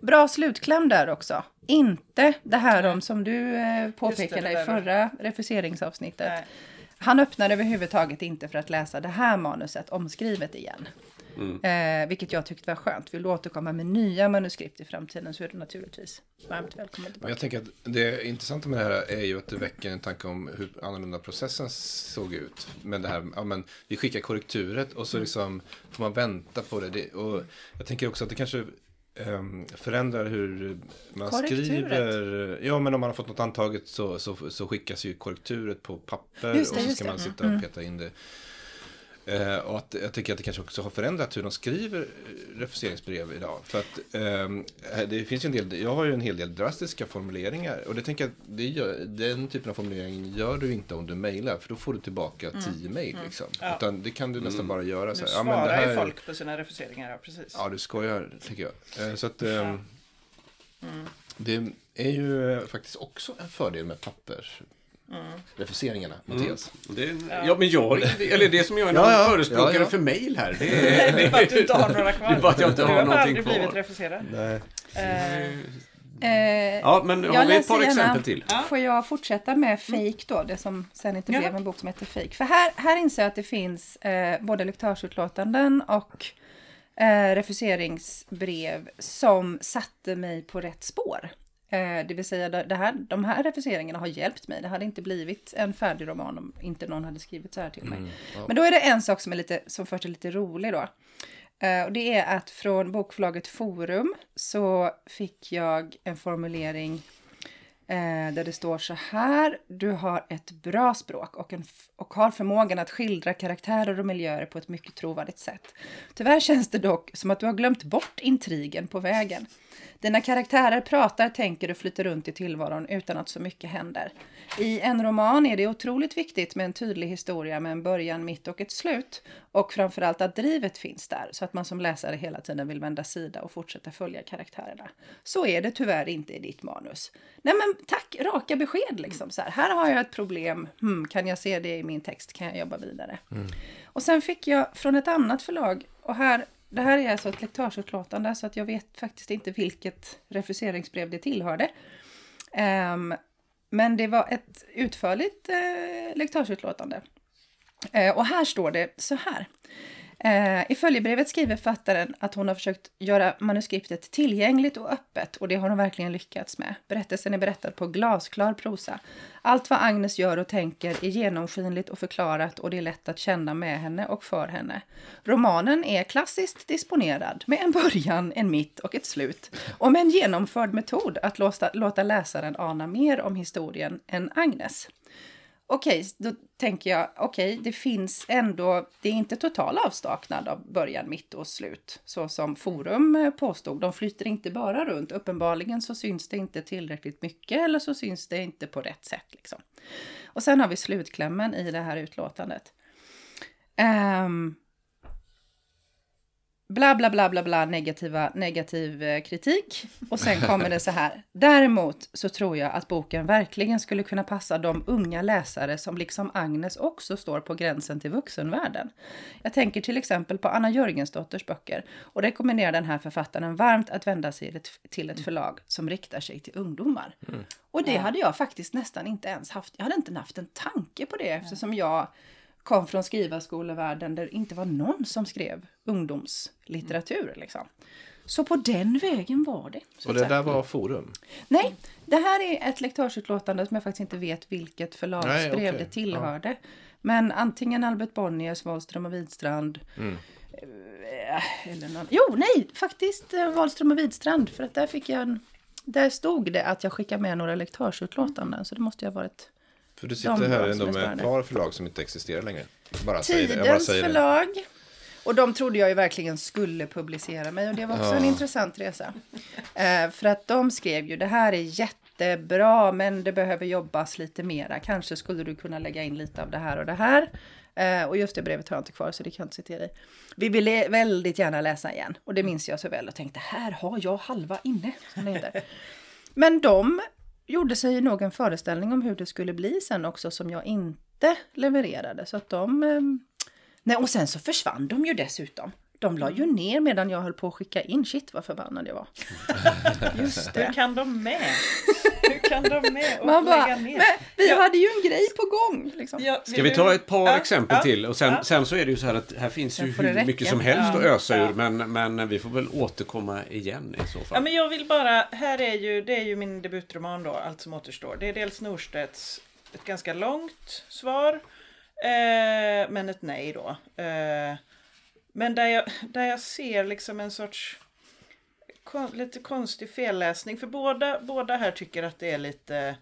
Bra slutkläm där också. Inte det här om som du eh, påpekade det i förra refuseringsavsnittet. Nej. Han öppnar överhuvudtaget inte för att läsa det här manuset omskrivet igen. Eh, vilket jag tyckte var skönt. Vill du återkomma med nya manuskript i framtiden så är du naturligtvis varmt välkommen Men tillbaka. jag tänker att det intressanta med det här är ju att det väcker en tanke om hur annorlunda processen såg ut. Men det här, ja men vi skickar korrekturet och så liksom får man vänta på det. det och jag tänker också att det kanske förändrar hur man skriver. Ja, men om man har fått något antaget så, så, så skickas ju korrekturet på papper det, och så ska. Mm. man sitta och peta in det. Eh, och att, jag tycker att det kanske också har förändrat hur de skriver eh, refuseringsbrev idag. För att ehm, det finns ju en del, jag har ju en hel del drastiska formuleringar. Och det tänker jag, det gör, den typen av formulering gör du inte om du mejlar. För då får du tillbaka tio mejl liksom. Ja. Utan det kan du nästan bara göra så här. svarar det här, ju folk på sina refuseringar, ja precis. Ja, du skojar tycker jag. Eh, så att ehm, det är ju eh, faktiskt också en fördel med papper. Refuseringarna, Mattias. Det, ja. men jag, eller det som jag är Ja, ja. förespråkare Ja, ja. för mail här. Det är, Det är bara att du inte har några kvar. Det är bara att jag inte du har har någonting aldrig kvar. blivit refuserad. Nej. Eh, ja, men har jag vi ett par gärna- exempel till? Får jag fortsätta med Fake då, det som sen inte Ja. blev en bok som heter Fake. För här, här inser jag att det finns eh, både lektörsutlåtanden och eh, refuseringsbrev som satte mig på rätt spår. Eh, det vill säga, det här, de här refuseringarna har hjälpt mig. Det hade inte blivit en färdig roman om inte någon hade skrivit så här till mig. Men då är det en sak som, är lite, som först är lite rolig då. Eh, och det är att från bokförlaget Forum så fick jag en formulering Eh, där det står så här. Du har ett bra språk och, en och har förmågan att skildra karaktärer och miljöer på ett mycket trovärdigt sätt. Tyvärr känns det dock som att du har glömt bort intrigen på vägen. Dina karaktärer pratar, tänker och flyter runt i tillvaron utan att så mycket händer. I en roman är det otroligt viktigt med en tydlig historia med en början, mitt och ett slut. Och framförallt att drivet finns där så att man som läsare hela tiden vill vända sida och fortsätta följa karaktärerna. Så är det tyvärr inte i ditt manus. Nej men tack, raka besked liksom. Så här, här har jag ett problem, hmm, kan jag se det i min text, kan jag jobba vidare? Och sen fick jag från ett annat förlag, och här, det här är alltså ett lektörsutlåtande så att jag vet faktiskt inte vilket refuseringsbrev det tillhörde. Ehm, men det var ett utförligt eh, lektörsutlåtande. Eh, och här står det så här. Eh, I följebrevet skriver författaren att hon har försökt göra manuskriptet tillgängligt och öppet och det har hon verkligen lyckats med. Berättelsen är berättad på glasklar prosa. Allt vad Agnes gör och tänker är genomskinligt och förklarat och det är lätt att känna med henne och för henne. Romanen är klassiskt disponerad med en början, en mitt och ett slut och med en genomförd metod att låta, låta läsaren ana mer om historien än Agnes. Okej, då tänker jag, okej, det finns ändå, det är inte total avstaknad av början, mitt och slut, så som Forum eh, påstod. De flyter inte bara runt, uppenbarligen så syns det inte tillräckligt mycket eller så syns det inte på rätt sätt. Liksom. Och sen har vi slutklämmen i det här utlåtandet. Um, bla bla bla bla bla negativa, negativ eh, kritik. Och sen kommer det så här. Däremot så tror jag att boken verkligen skulle kunna passa de unga läsare som liksom Agnes också står på gränsen till vuxenvärlden. Jag tänker till exempel på Anna Jörgensdotters böcker och rekommenderar den här författaren varmt att vända sig till ett, till ett förlag som riktar sig till ungdomar. Och det hade jag faktiskt nästan inte ens haft. Jag hade inte haft en tanke på det eftersom jag kom från skrivarskolevärlden där det inte var någon som skrev ungdomslitteratur. Liksom. Så på den vägen var det. Och det där var Forum? Nej, det här är ett lektörsutlåtande som jag faktiskt inte vet vilket förlagsbrev Nej, okej. det tillhörde. Men antingen Albert Bonniers, Wahlström och Widstrand. Mm. eh, Eller någon. Jo, nej, faktiskt eh, Wahlström och Widstrand. För att där fick jag en... Där stod det att jag skickade med några lektörsutlåtanden. Så det måste ju ha varit För du sitter De här ändå med ett par förlag som inte existerar längre. Bara Tidens säger det. förlag. Och de trodde jag ju verkligen skulle publicera mig och det var också en Ja. intressant resa. Eh, för att de skrev ju det här är jättebra men det behöver jobbas lite mera. Kanske skulle du kunna lägga in lite av det här och det här. Eh, och just det brevet har jag inte kvar så det kan jag inte citera i. Vi ville väldigt gärna läsa igen och det minns jag så väl och tänkte här har jag halva inne. Som det heter. Men de gjorde sig nog en föreställning om hur det skulle bli sen också som jag inte levererade. Så att de... ehm, Nej, och sen så försvann de ju dessutom. De la ju ner medan jag höll på att skicka in. Shit vad förbannad jag var. Just hur det. kan de med? Kan de med och Man bara, lägga ner? men vi Ja. hade ju en grej på gång. Liksom. Ja, Ska vi ta ett par Ja, exempel ja, till? Och sen, ja. sen så är det ju så här att här finns ju hur mycket som helst Ja. att ösa Ja. ur. Men, men vi får väl återkomma igen i så Ja, fall. men jag vill bara, här är ju, det är ju min debutroman då, Allt som återstår. Det är dels Norstedts, ett ganska långt svar, eh, men ett nej då. Eh, men där jag, där jag ser liksom en sorts kon, lite konstig felläsning. För båda, båda här tycker att det är lite,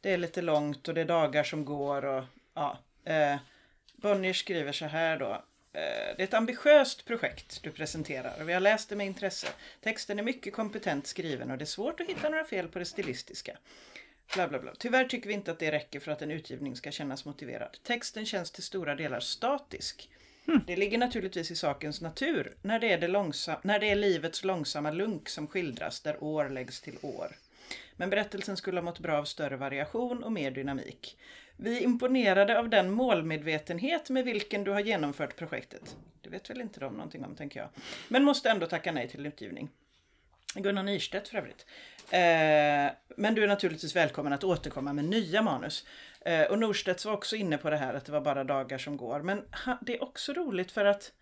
det är lite långt och det är dagar som går och ja. Eh, Bonnier skriver så här då. Eh, det är ett ambitiöst projekt du presenterar och vi har läst det med intresse. Texten är mycket kompetent skriven och det är svårt att hitta några fel på det stilistiska. Bla, bla, bla. Tyvärr tycker vi inte att det räcker för att en utgivning ska kännas motiverad. Texten känns till stora delar statisk. Mm. Det ligger naturligtvis i sakens natur när det, är det, långsam- när det är livets långsamma lunk som skildras där år läggs till år. Men berättelsen skulle ha mått bra av större variation och mer dynamik. Vi är imponerade av den målmedvetenhet med vilken du har genomfört projektet. Det vet väl inte de någonting om, tänker jag. Men måste ändå tacka nej till utgivning. Gunnar Nyrstedt för övrigt. Eh, men du är naturligtvis välkommen att återkomma med nya manus. Eh, och Norstedts var också inne på det här att det var bara dagar som går. Men ha, det är också roligt för att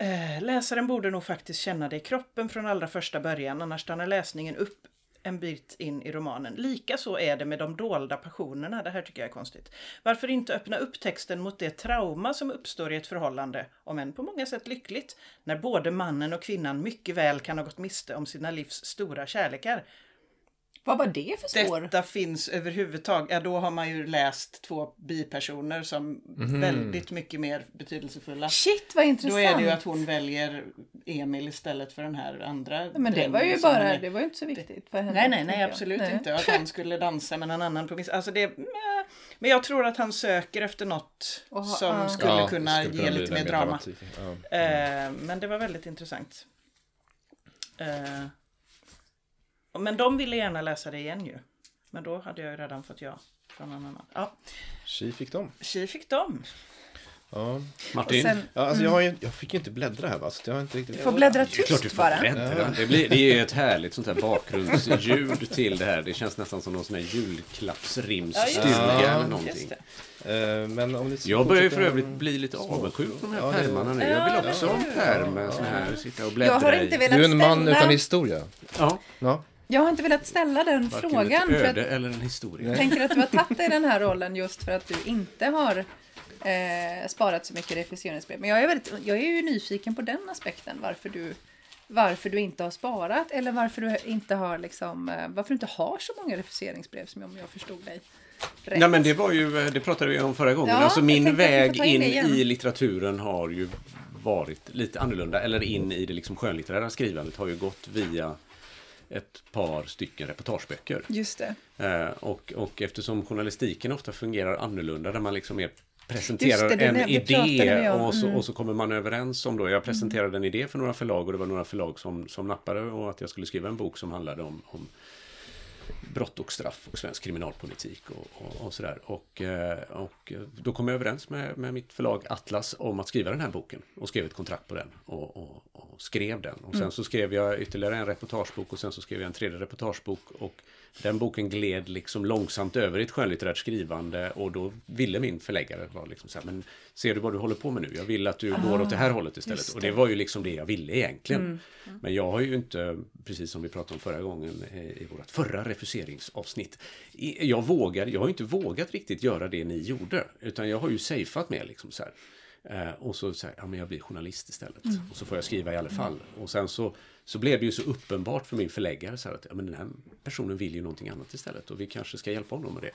eh, läsaren borde nog faktiskt känna det i kroppen från allra första början. Annars stannar läsningen upp en bit in i romanen. Likaså är det med de dolda passionerna. Det här tycker jag är konstigt. Varför inte öppna upp texten mot det trauma som uppstår i ett förhållande, om än på många sätt lyckligt, när både mannen och kvinnan mycket väl kan ha gått miste om sina livs stora kärlekar. Vad var det för spår? Detta finns överhuvudtaget. Ja, då har man ju läst två bipersoner som Mhm. väldigt mycket mer betydelsefulla. Shit vad Då intressant. är det ju att hon väljer Emil istället för den här andra. Men det var ju bara, är- det var ju inte så viktigt för henne. Nej, nej, nej, absolut Nej. inte. Att han skulle dansa med någon annan på miss. Alltså det, men jag tror att han söker efter något Och ha- som ja. skulle Ja, kunna skulle ge lite mer drama. Ja. Eh, men det var väldigt intressant. Men de ville gärna läsa det igen ju. Men då hade jag ju redan fått ja från någon annan. Ja, Tji fick de. tji fick de. Ja. Martin? Sen, Ja, alltså jag, har ju, jag fick ju inte bläddra här va, så jag har inte riktigt... du får bläddra Det är klart du tyst får bara. bläddra. Det, blir, det är ett härligt sånt här bakgrundsljud till det här. Det känns nästan som någon sån här julklappsrimsstuga Ja, Ja, eller någonting. Det. Eh, men om ni Jag börjar ju för övrigt bli lite avundsjuk på de här Ja, det- pärmarna nu. Jag vill också ha en pärm med sån här, sitta och bläddra Jag har inte i. Du är en man ställa, utan historia. Ja, Ja. Jag har inte velat ställa den varken frågan. ett För öde att eller en historia. jag tänker att du har tagit dig den här rollen just för att du inte har eh, sparat så mycket refuseringsbrev. Men jag är, väldigt, jag är ju nyfiken på den aspekten. Varför du, varför du inte har sparat eller varför du inte har liksom, eh, varför du inte har så många refuseringsbrev som om jag förstod dig rätt. Nej men det var ju, det pratade vi om förra gången. Ja, alltså min väg in in i litteraturen har ju varit lite annorlunda. Eller in i det liksom skönlitterära skrivandet har ju gått via ett par stycken reportageböcker. Just det. Eh, och, och eftersom journalistiken ofta fungerar annorlunda där man liksom är presenterar det, det- en idé vi om. Mm. och så, och så kommer man överens om då. Jag presenterade en idé för några förlag och det var några förlag som, som nappade och att jag skulle skriva en bok som handlade om, om brott och straff och svensk kriminalpolitik och, och, och sådär. Och, eh, och då kom jag överens med, med mitt förlag Atlas om att skriva den här boken och skrev ett kontrakt på den och, och, och skrev den. Och sen så skrev jag ytterligare en reportagebok och sen så skrev jag en tredje reportagebok och den boken gled liksom långsamt över i ett skönlitterärt skrivande och då ville min förläggare vara liksom så här, men ser du vad du håller på med nu? Jag vill att du går åt det här hållet istället. just Och det var ju liksom det jag ville egentligen. Mm. Men jag har ju inte, precis som vi pratade om förra gången eh, i vårt förra refuseringsavsnitt, jag vågar, jag har inte vågat riktigt göra det ni gjorde, utan jag har ju safeat med liksom så här. Eh, och så säger ja men jag blir journalist istället. Mm. Och så får jag skriva i alla fall. Och sen så, så blev det ju så uppenbart för min förläggare så här att ja, men den här personen vill ju någonting annat istället och vi kanske ska hjälpa honom med det.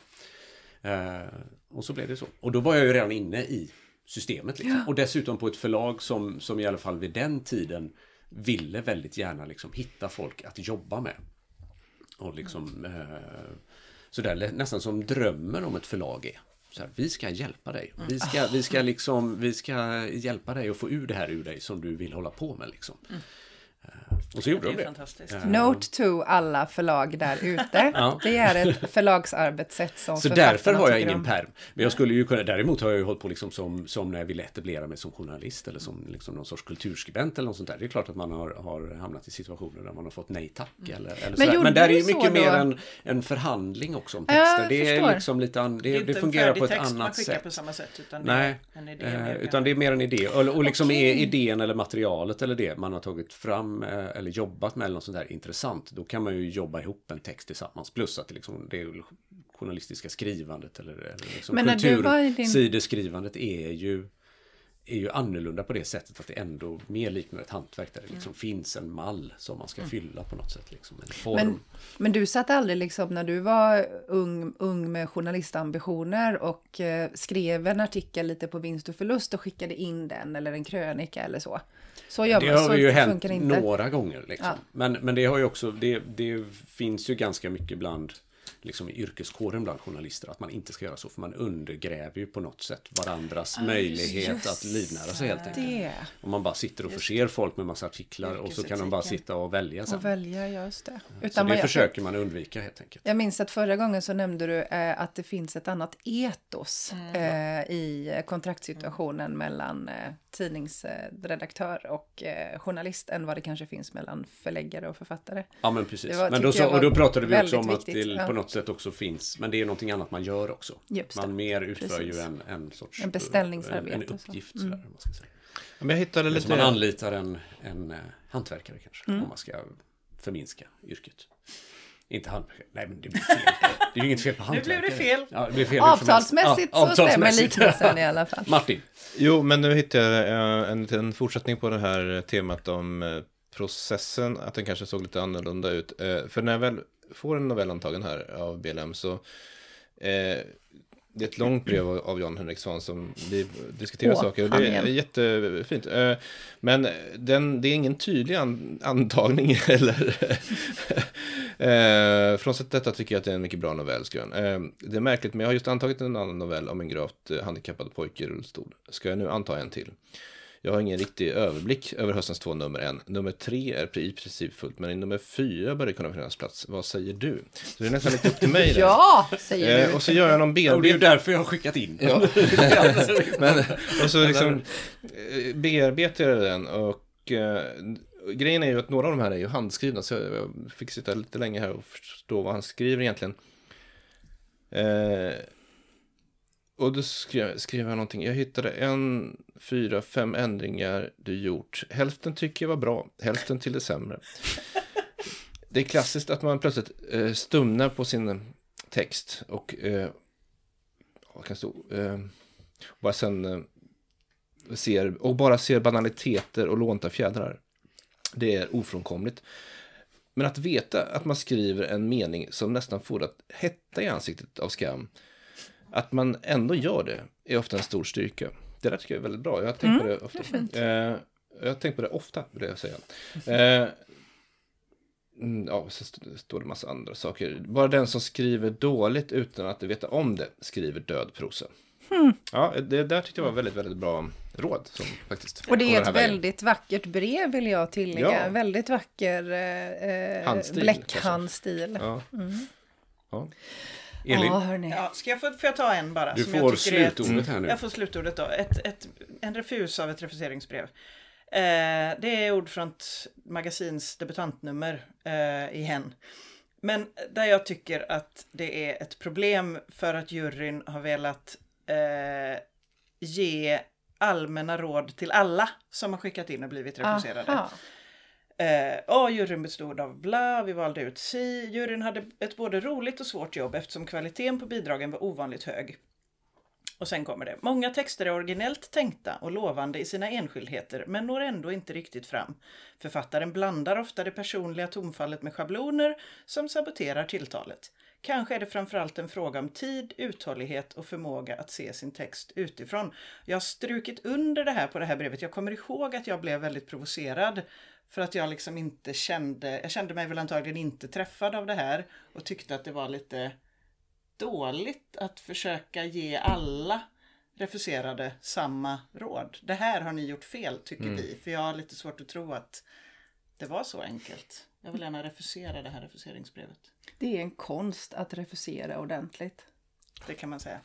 Eh, och så blev det så. Och då var jag ju redan inne i systemet. Liksom. Och dessutom på ett förlag som, som i alla fall vid den tiden ville väldigt gärna liksom hitta folk att jobba med. Och liksom eh, sådär nästan som drömmen om ett förlag är. Så här, vi ska hjälpa dig. Vi ska, vi, ska liksom, vi ska hjälpa dig att få ur det här ur dig som du vill hålla på med. Liksom. Eh, och så gjorde Det är de det. fantastiskt. Eh, Note to alla förlag där ute. Ja. Det är ett förlagsarbetssätt som Så därför har jag ingen om. perm. Men jag skulle ju kunna, däremot har jag ju hållit på liksom som, som när jag ville etablera mig som journalist eller som liksom någon sorts kulturskribent eller något sånt där. Det är klart att man har, har hamnat i situationer där man har fått nej tack eller, eller sådär. gjorde Men där är ju mycket mer en, en förhandling också om Ja, texter. jag det är förstår. liksom lite an, Det det, är det, fungerar på ett annat sätt. på samma sätt. Utan Nej, det är en idé. eh, mer utan det är mer en idé. Och, och liksom Okej. är idén eller materialet eller det man har tagit fram eh, eller jobbat med eller något sånt där intressant. Då kan man ju jobba ihop en text tillsammans. Plus att det, liksom, det journalistiska skrivandet eller, eller liksom i din- kultursideskrivandet är ju är ju annorlunda på det sättet att det ändå mer liknar ett hantverk där det liksom finns en mall som man ska fylla på något sätt. Liksom, en form. Men, men du satt aldrig liksom när du var ung, ung med journalistambitioner och eh, skrev en artikel lite på vinst och förlust och skickade in den eller en krönika eller så. Så gör Det man, har så ju hänt några gånger. Liksom. Ja. Men, men det har ju också, det, det finns ju ganska mycket bland liksom i yrkeskåren bland journalister att man inte ska göra så för man undergräver ju på något sätt varandras möjlighet att livnära sig helt enkelt. Det. Om man bara sitter och förser folk med massa artiklar och så kan de bara sitta och välja sen. Och välja, just det. Så Utan det man- försöker man undvika helt enkelt. Jag minns att förra gången så nämnde du eh, att det finns ett annat etos Mm. eh, i kontraktssituationen mellan eh, tidningsredaktör och eh, journalist än vad det kanske finns mellan förläggare och författare. Ja men precis. Det var- men då, så, och då pratade vi också om att det ja. på något sätt också finns, men det är någonting annat man gör också. Just det, man mer utför precis. ju en, en sorts... En beställningsarbete En, en och så. uppgift Mm. sådär, man ska säga. Men jag hittade lite... man anlitar en, en eh, hantverkare kanske, Mm. om man ska förminska yrket. Inte hantverkare, nej men det blir fel. Det är ju inget fel på Nu hantverkare. blev det fel. Ja, det blir fel. Avtalsmässigt Ja, så stämmer liknelsen i alla fall. Martin. Jo, men nu hittade jag eh, en, en fortsättning på det här temat om eh, processen, att den kanske såg lite annorlunda ut. Eh, För när jag väl får en novell antagen här av BLM så eh, det är ett långt brev av- Jan Henrik Svan som vi diskuterar Åh, saker. han Det är jättefint. Eh, Men den, det är ingen tydlig an, antagning heller. eh, frånsett detta tycker jag att det är en mycket bra novell. Jag. Eh, det är märkligt, men jag har just antagit en annan novell om en gravt handikappad pojke i rullstol. Ska jag nu anta en till? Jag har ingen riktig överblick över höstens två nummer än. Nummer tre är i princip fullt, men i nummer fyra bör det kunna finnas plats. Vad säger du? Så det är nästan lite upp till mig. Ja, säger Eh, du. och så gör jag någon Och det är ju bearbetning. därför jag har skickat in. Ja. Men, och så liksom eh, bearbetar jag den och eh, grejen är ju att några av de här är ju handskrivna så jag, jag fick sitta lite länge här och förstå vad han skriver egentligen. Eh, och då skrev, skrev jag någonting. Jag hittade en, fyra, fem ändringar du gjort. Hälften tycker jag var bra, hälften till det sämre. Det är klassiskt att man plötsligt eh, stumnar på sin text och eh, vad kan det stå? Eh, bara sen eh, ser, och bara ser banaliteter och lånta fjädrar. Det är ofrånkomligt. Men att veta att man skriver en mening som nästan får att hetta i ansiktet av skam, att man ändå gör det, är ofta en stor styrka. Det där tycker jag är väldigt bra. Jag har tänkt på det ofta. Eh, jag har tänkt på det ofta, vill jag säga. Eh, mm, ja, så st- står det massa andra saker. Bara den som skriver dåligt utan att veta om det skriver död prosa. Ja, det där tyckte jag var väldigt, väldigt bra råd. Som faktiskt Och det är ett väldigt vackert brev vill jag tillägga. Ja. Väldigt vacker eh, Handstil, bläckhandstil. Ja. Ja. Elin, Ja, hörni. Ja, ska jag få, får jag ta en bara? du får är ett- slutordet här nu. Jag får slutordet då. Ett, ett, en refus av ett refuseringsbrev. Eh, det är Ordfront magasins debutantnummer eh, i hen. Men där jag tycker att det är ett problem för att juryn har velat eh, ge allmänna råd till alla som har skickat in och blivit refuserade. Aha. Eh, juryn bestod av bla, vi valde ut si. Juryn hade ett både roligt och svårt jobb eftersom kvaliteten på bidragen var ovanligt hög. Och sen kommer det. Många texter är originellt tänkta och lovande i sina enskildheter men når ändå inte riktigt fram. Författaren blandar ofta det personliga tonfallet med schabloner som saboterar tilltalet. Kanske är det framförallt en fråga om tid, uthållighet och förmåga att se sin text utifrån. Jag har strukit under det här på det här brevet. Jag kommer ihåg att jag blev väldigt provocerad för att jag liksom inte kände, jag kände mig väl antagligen inte träffad av det här och tyckte att det var lite dåligt att försöka ge alla refuserade samma råd. Det här har ni gjort fel tycker vi, för jag har lite svårt att tro att det var så enkelt. Jag vill gärna refusera det här refuseringsbrevet. Det är en konst att refusera ordentligt. Det kan man säga.